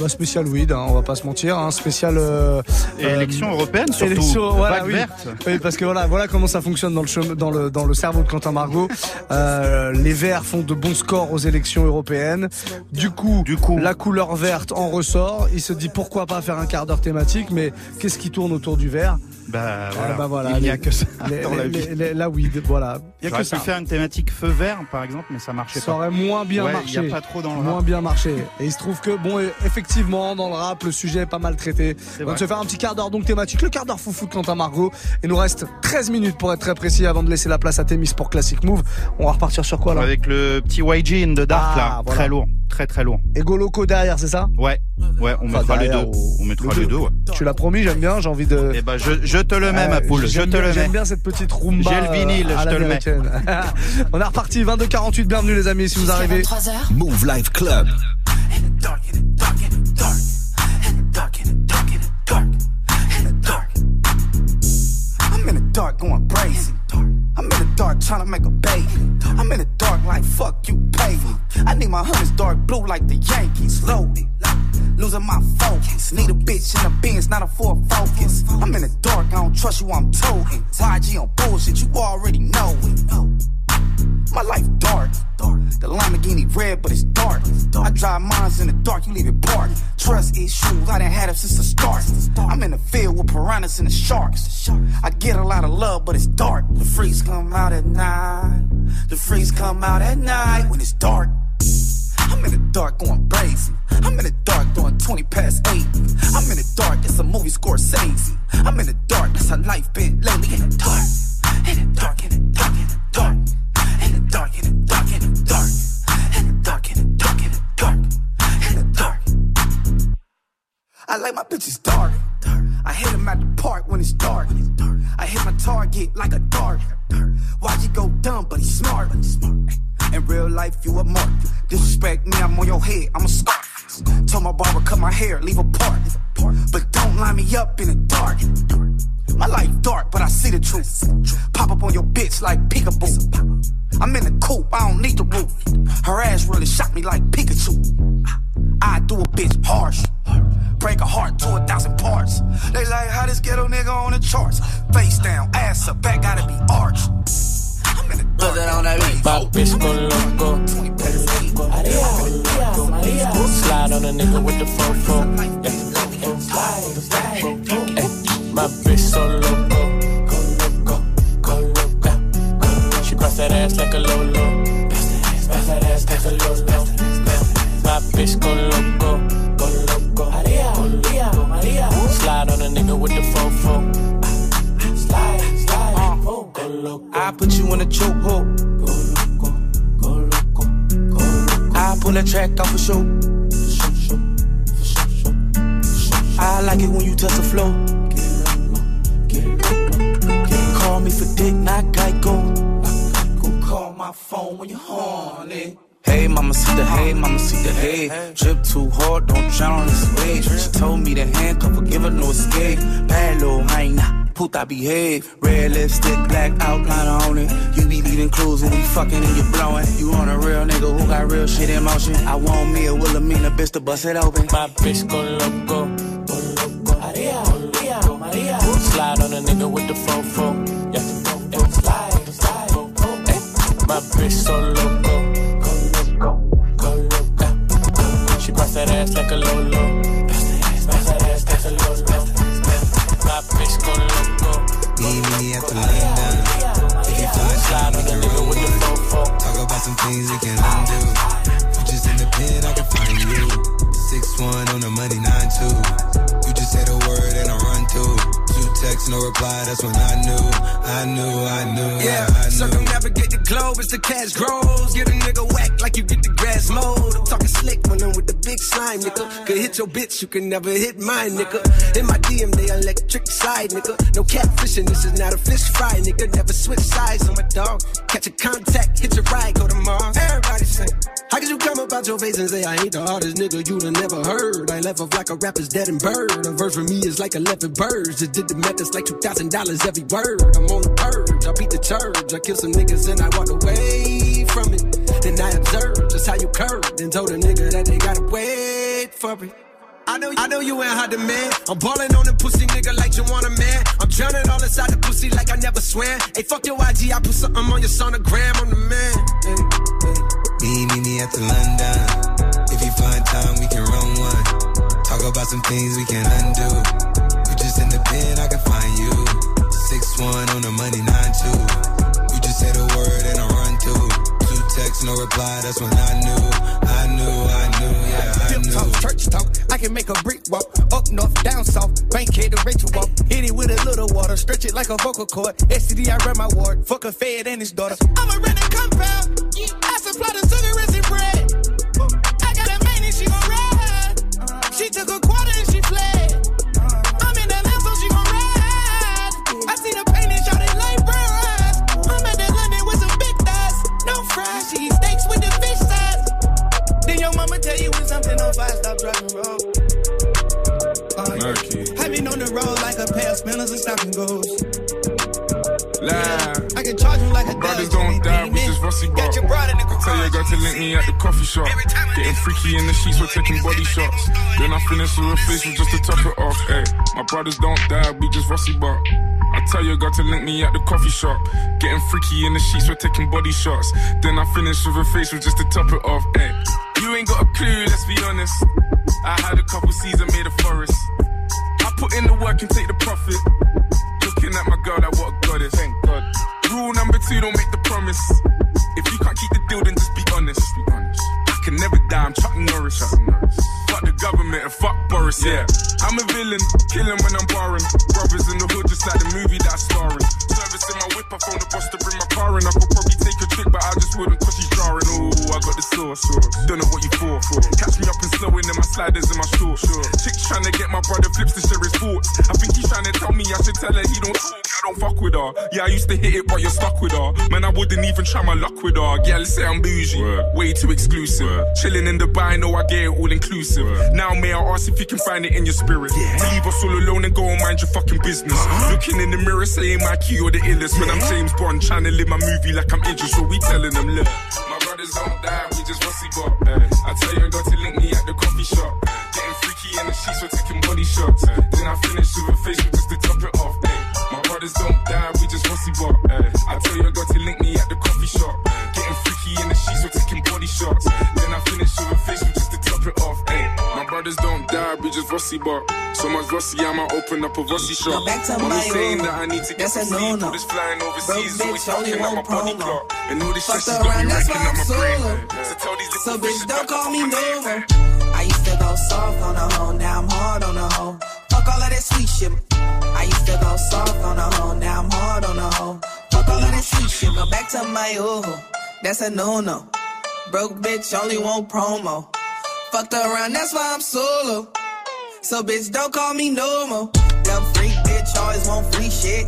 Speaker 1: bah, spécial weed, hein, on va pas se mentir, hein, spécial. euh,
Speaker 2: élection européenne, surtout.
Speaker 1: élection, voilà, oui.
Speaker 2: verte.
Speaker 1: Oui, parce que voilà, voilà comment ça fonctionne dans le chemin- dans le dans le cerveau de Quentin Margot. Les Verts font de bons scores aux élections européennes. Du coup,
Speaker 2: Du coup.
Speaker 1: la couleur verte en ressort. Il se dit pourquoi pas faire un quart d'heure thématique, mais qu'est-ce qui tourne autour du vert Yeah.
Speaker 2: Bah,
Speaker 1: Ah,
Speaker 2: voilà.
Speaker 1: bah, voilà,
Speaker 2: Il n'y a
Speaker 1: les-
Speaker 2: que ça
Speaker 1: les-
Speaker 2: dans la vie.
Speaker 1: les- La weed, voilà. Il y a que ça.
Speaker 2: pu faire une thématique feu vert, par exemple, mais ça marchait
Speaker 1: Ça
Speaker 2: pas.
Speaker 1: aurait moins bien
Speaker 2: Ouais,
Speaker 1: marché.
Speaker 2: Il n'y a pas trop dans le
Speaker 1: moins
Speaker 2: rap.
Speaker 1: bien marché. Et il se trouve que, bon, effectivement, dans le rap, le sujet est pas mal traité. On va se faire un petit quart d'heure donc thématique, le quart d'heure foufou de Quentin Margot. Il nous reste 13 minutes pour être très précis avant de laisser la place à Témis pour Classic Move. On va repartir sur quoi là?
Speaker 2: Avec le petit YG in the dark,
Speaker 1: Ah,
Speaker 2: là.
Speaker 1: voilà.
Speaker 2: Très lourd. Très, très lourd.
Speaker 1: Et Goloco derrière, c'est ça?
Speaker 2: Ouais. Ouais, on
Speaker 1: Enfin,
Speaker 2: mettra les deux.
Speaker 1: au-
Speaker 2: On mettra
Speaker 1: le
Speaker 2: les
Speaker 1: deux.
Speaker 2: deux, ouais.
Speaker 1: Tu l'as promis, j'aime bien, j'ai envie de.
Speaker 2: Eh ben, je, je te le mets, ma poule. Je
Speaker 1: j'aime
Speaker 2: te
Speaker 1: bien-
Speaker 2: le mets.
Speaker 1: J'aime bien cette petite rumba.
Speaker 2: J'ai le vinyle,
Speaker 1: euh,
Speaker 2: je te le mets.
Speaker 1: On est reparti, 22h48, bienvenue les amis si vous arrivez.
Speaker 14: Move Life Club.
Speaker 29: I'm in the dark going crazy. I'm in the dark trying to make a baby. I'm in the dark like fuck you pay me. I need my hunters dark blue like the Yankees. Loaded. Losing my focus. Need a bitch in a Benz, not a Ford Focus. I'm in the dark, I don't trust you, I'm toting. YG on bullshit, you already know it. My life dark. The Lamborghini red, but it's dark. I drive mines in the dark, you leave it parked. Trust issues, I done had them since the start. I'm in the field with piranhas and the sharks. I get a lot of love, but it's dark. The freaks come out at night. The freaks come out at night when it's dark. I'm in the dark going crazy. I'm in the dark doing 20 past 8. I'm in the dark, it's a movie Scorsese. I'm in the dark, that's how life been lately. In the dark, in the dark, in the dark, in the dark. In the dark, in the dark, in the dark. In the dark, in the dark, in the dark. In the dark. I like my bitches dark. I hit them at the park when it's dark. I hit my target like a dart. Why'd you go dumb, but he's smart? In real life, you a mark. Disrespect me, I'm on your head, I'm a scarf. Told my barber cut my hair, leave a part. But don't line me up in the dark. My life dark, but I see the truth. Pop up on your bitch like peekaboo. I'm in the coop, I don't need the roof. Her ass really shot me like Pikachu. I do a bitch harsh. Break a heart to a thousand parts. They like how this ghetto nigga on the charts. Face down, ass up, back gotta be arched. The dark. on that beat.
Speaker 30: My bitch go loco. Slide on a nigga with the fofo. Yeah. Ay, My bitch so loco. Yeah. She bust that ass like a lolo. Bust that ass like a lolo. My bitch go loco. Go loco. Slide on a nigga with the fofo.
Speaker 19: I put you in a chokehold. I pull that track off a show. I like it when you touch the flow. Call me for dick, not Geico. Go call my phone when you're horny. Hey, mama, see the hey, mama, see the hey. Drip too hard, don't drown on this wave. She told me to handcuff her, give her no escape. Bad little hyena, puta behave. Red lipstick, black outline on it. You be leaving clues when we fucking and you blowing. You on a real nigga who got real shit in motion. I want me a Wilhelmina bitch to bust it open.
Speaker 30: My bitch go loco. Go loco. Slide on a nigga with the fofo. Yeah. yeah. Slide, slide. Ay, My bitch so loco. Yeah. She bust that ass like a lolo. Bust that ass like a lolo. My bitch go loco.
Speaker 28: Meet me the laying down. If you feel
Speaker 30: Slide on nigga with the.
Speaker 28: Talk about some things we can undo. No reply. That's when I knew, I knew, I knew.
Speaker 17: Yeah,
Speaker 28: I, I knew.
Speaker 17: circumnavigate the globe as the cash grows. Get a nigga whack like you get the grass mowed. I'm talking slick when I'm with the big slime, nigga. Could hit your bitch, you can never hit mine, nigga. In my DM, they electric side, nigga. No catfishing, this is not a fish fry, nigga. Never switch sides on my dog. Catch a contact, hit your ride, go to Mars. Everybody sing. How could you come up about your face and say I ain't the hardest nigga you'd have never heard? I left off like a rapper's dead and bird. A verse for me is like 11 birds. Just did the math, like $2,000 every word. I'm on the purge, I beat the church. I kill some niggas and I walk away from it. Then I observe just how you curved and told a nigga that they gotta wait for it. I know, I know you ain't hot demand. I'm ballin' on the pussy nigga like you want a man. I'm drowning all inside the pussy like I never swam. Hey, fuck your IG, I put something on your sonogram. I'm the man.
Speaker 28: Me, me, me at the London. If you find time, we can run one. Talk about some things we can undo.
Speaker 31: Like a vocal cord. STD, I run my ward. Fuck a fed and his daughter. I'm a rented compound.
Speaker 7: Coffee shop. Getting freaky in the sheets, we're taking body shots. Then I finish with a facial just to top it off. Hey, my brothers don't die, we just rusty bop. I tell your girl to link me at the coffee shop. Getting freaky in the sheets, we're taking body shots. Then I finish with a facial just to top it off. Hey, you ain't got a clue, let's be honest. I had a couple seasons made a forest. I put in the work and take the profit. Looking at my girl, like what a goddess. Thank God. Rule number two, don't make the promise. I'm Chuck Norris. Chuck Norris. Fuck the government and fuck Boris, yeah. I'm a villain, killing when I'm barring. Brothers in the hood, just like the movie that's starring. Service in my whip, I phone the boss to bring my car in. I could probably take a trick, but I just wouldn't cause she's jarring. Ooh, I got the sauce, sauce. Don't know what you for, for. Catch me up and slowing in my sliders in my shorts. Sure. Chick's trying to get my brother flips to share his thoughts. Her. Yeah, I used to hit it, but you're stuck with her. Man, I wouldn't even try my luck with her. Yeah, let's say I'm bougie. Way too exclusive. Chilling in Dubai, know I get it all inclusive. Now, may I ask if you can find it in your spirit? To leave us all alone and go and mind your fucking business. Looking in the mirror, saying my key or the illest. When I'm James Bond, trying to live my movie like I'm Idris. So we telling them, look, my brothers don't die, we just rusty bop. I tell you, I got to link me at the coffee shop. Getting freaky in the sheets, we're taking body shots. Then I finish with a facial just to top it off. Ay. Brothers don't die, we just rusty bop. Eh. I tell you, I got to link me at the coffee shop. Eh. Getting freaky in the sheets, we're taking body shots. Then I finish with a facial just to top it off. Ay. My brothers don't die, we just rusty bop. So much rusty, I might open up a rusty shop.
Speaker 31: back to
Speaker 28: Mama
Speaker 31: my
Speaker 28: saying
Speaker 31: own.
Speaker 28: that I need to get
Speaker 31: That's
Speaker 28: some sleep.
Speaker 31: no-no.
Speaker 28: This flying overseas, always
Speaker 31: bitch, only
Speaker 28: talking out my body clock. And all this shit,
Speaker 31: Fucked
Speaker 28: she's got me
Speaker 31: that's
Speaker 28: racking up my
Speaker 31: I'm
Speaker 28: brain. So tell these
Speaker 31: So bitch,
Speaker 28: bitches
Speaker 31: don't call me Nova. I used to go soft on a hoe, now I'm hard on a hoe. Fuck all of that sweet shit. I used to go soft on a hoe, now I'm hard on a hoe. Fuck all of that sweet shit. Go back to my old. That's a no-no. Broke bitch, only want promo. Fucked around, that's why I'm solo. So bitch, don't call me no more. Dumb freak bitch, always want free shit.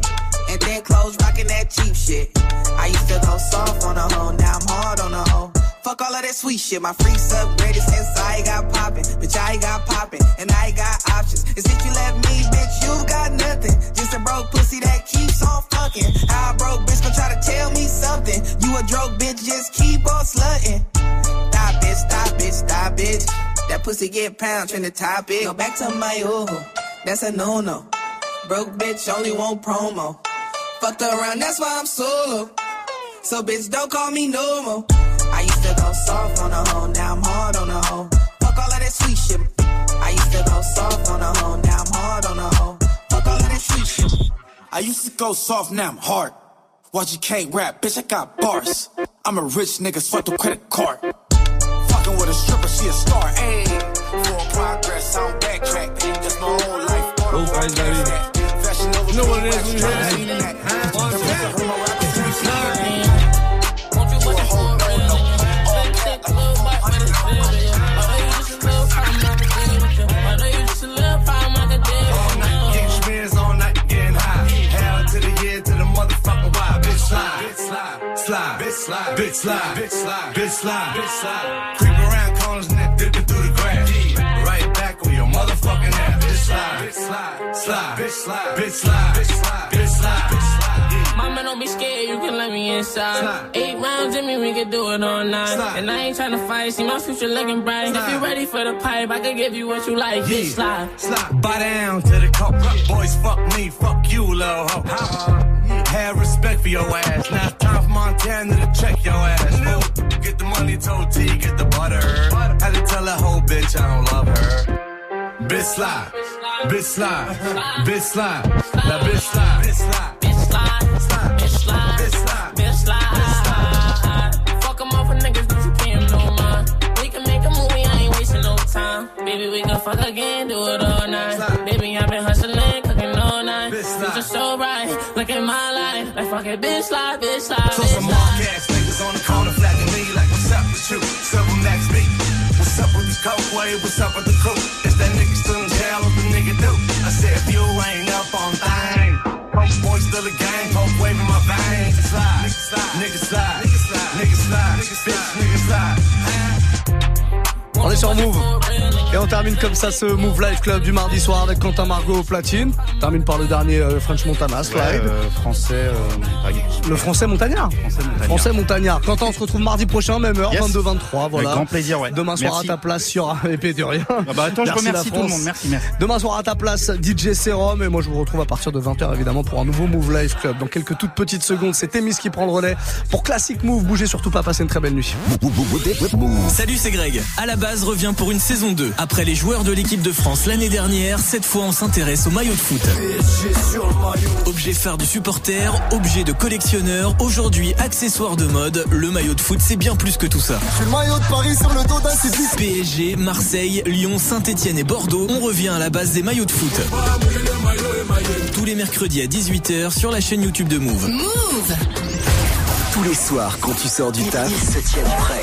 Speaker 31: And then clothes rocking that cheap shit. I used to go soft on a hoe, now I'm hard on a hoe. Fuck all of that sweet shit. My freaks upgraded since I got poppin'. Bitch, I got poppin', and I got options. And since you left me, bitch, you got nothing. Just a broke pussy that keeps on fucking. How a broke bitch gon' try to tell me something? You a broke bitch, just keep on slutting. Stop, bitch, stop, bitch, stop, bitch. That pussy get pound, trying to top it. Go back to my hoe. That's a no-no. Broke bitch, only want promo. Fucked around, that's why I'm solo. So bitch, don't call me no more. I used to go soft on a hoe, now I'm hard on a hoe. Fuck all of that sweet shit. I used to go soft on a hoe, now I'm hard on a hoe. Fuck all of that sweet shit.
Speaker 32: I used to go soft, now I'm hard. Watch you can't rap, bitch, I got bars. I'm a rich nigga, swipe the credit card. Fucking with a stripper, she a star. Ayy, full progress, I don't backtrack. That's my whole life.
Speaker 7: Oh, guys, guys.
Speaker 31: You know what it is when you
Speaker 10: slide, bitch slide, bitch slide, bitch slide, bitch slide. Creep around corners and then dipping through the grass. Right back on your motherfucking ass. Bitch slide, bitch slide, slide, bitch slide, bitch slide, bitch slide, bitch slide, bitch slide.
Speaker 30: Mama, don't be scared, you can let me inside. Eight rounds in me, we can do it all night. And I ain't tryna fight, see my future looking bright. If you ready for the pipe, I can give you what you like. Bitch, slide.
Speaker 10: Slide. Buy down to the coke. Boys, fuck me, fuck you, little hoe. Have respect for your ass. Now it's time for Montana to check your ass. Ooh, Get the money, told T, get the butter. Had to tell that whole bitch I don't love her. Bitch slide, bitch slide, bitch slide, now bitch slide, bitch slide,
Speaker 30: bitch bitch bitch niggas, you no mind. We can make a movie, I ain't wasting no time. Baby, we can fuck again, do it all night. Life. Like fuck it, bitch slide, bitch slide,
Speaker 10: So some
Speaker 30: slide.
Speaker 10: mark ass niggas on the corner flagging me like, what's up with you? Silver Max B. What's up with the coke wave? What's up with the crew? Is that nigga still in jail? What the nigga do? I said, if you ain't up on thing, coke boy still a gang, coke wave in my veins. Slide, nigga slide, nigga slide, nigga slide, nigga slide, bitch, nigga slide.
Speaker 1: On est sur Move. Et on termine comme ça ce Move Live Club du mardi soir avec Quentin Margot au platine. On termine par le dernier euh, French Montana, Slide.
Speaker 2: euh, français, euh,
Speaker 1: le français montagnard. Français montagnard. Quentin, on se retrouve mardi prochain, même heure,
Speaker 2: Yes.
Speaker 1: 22-23. Voilà.
Speaker 2: Avec grand plaisir, ouais.
Speaker 1: Demain soir
Speaker 2: Merci.
Speaker 1: à ta place sur épée de rien.
Speaker 2: Ah bah attends, je
Speaker 1: Merci,
Speaker 2: remercie
Speaker 1: la
Speaker 2: tout le
Speaker 1: France.
Speaker 2: monde. Merci, merci.
Speaker 1: Demain soir à ta place, DJ Serum. Et moi, je vous retrouve à partir de 20h, évidemment, pour un nouveau Move Live Club. Dans quelques toutes petites secondes, c'est Témis qui prend le relais. Pour Classic Move, bougez surtout pas, passez une très belle nuit.
Speaker 33: Salut, c'est Greg. À la base revient pour une saison 2. Après les joueurs de l'équipe de France l'année dernière, cette fois on s'intéresse au maillot de foot. Objet phare du supporter, objet de collectionneur, aujourd'hui accessoire de mode, le maillot de foot c'est bien plus que tout ça.
Speaker 34: Le maillot de Paris sur le dos d'un.
Speaker 33: PSG, Marseille, Lyon, Saint-Etienne et Bordeaux, on revient à la base des maillots de foot. Tous les mercredis à 18h sur la chaîne YouTube de Move.
Speaker 14: Move Tous les soirs, quand tu sors du taf, ils se tiennent prêts.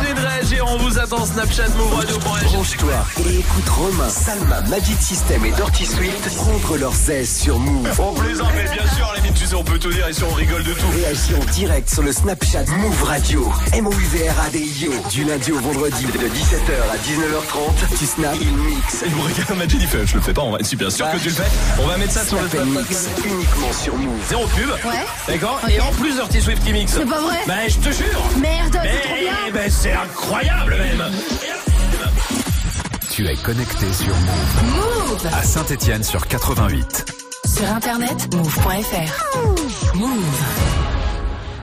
Speaker 13: De réagir, on vous attend Snapchat Move Radio pour réagir.
Speaker 14: Branche-toi et écoute Romain, Salma, Magic System et Dirty Swift prendre leurs aises sur Move.
Speaker 13: On plaisante, mais bien sûr, limite, tu sais, on peut tout dire ici, on rigole de tout.
Speaker 14: Réagis en direct sur le Snapchat Move Radio. M-O-U-V-R-A-D-I-O. Du lundi au vendredi de 17h à 19h30. Tu snaps, il mix.
Speaker 13: Il me regarde il fait, je le fais pas, on va être super sûr que tu le fais. On va mettre ça sur le
Speaker 14: Snap mix uniquement sur Move.
Speaker 13: Zéro pub.
Speaker 14: Ouais.
Speaker 13: D'accord. Et en plus Dirty Swift qui mixe.
Speaker 14: C'est pas vrai
Speaker 13: Ben, je te jure.
Speaker 14: Merde, c'est
Speaker 13: Mais,
Speaker 14: trop bien.
Speaker 13: ben, c'est incroyable même.
Speaker 35: Tu es connecté sur Move.
Speaker 14: Move
Speaker 35: À Saint-Etienne sur 88.
Speaker 14: Sur internet, move.fr. Move.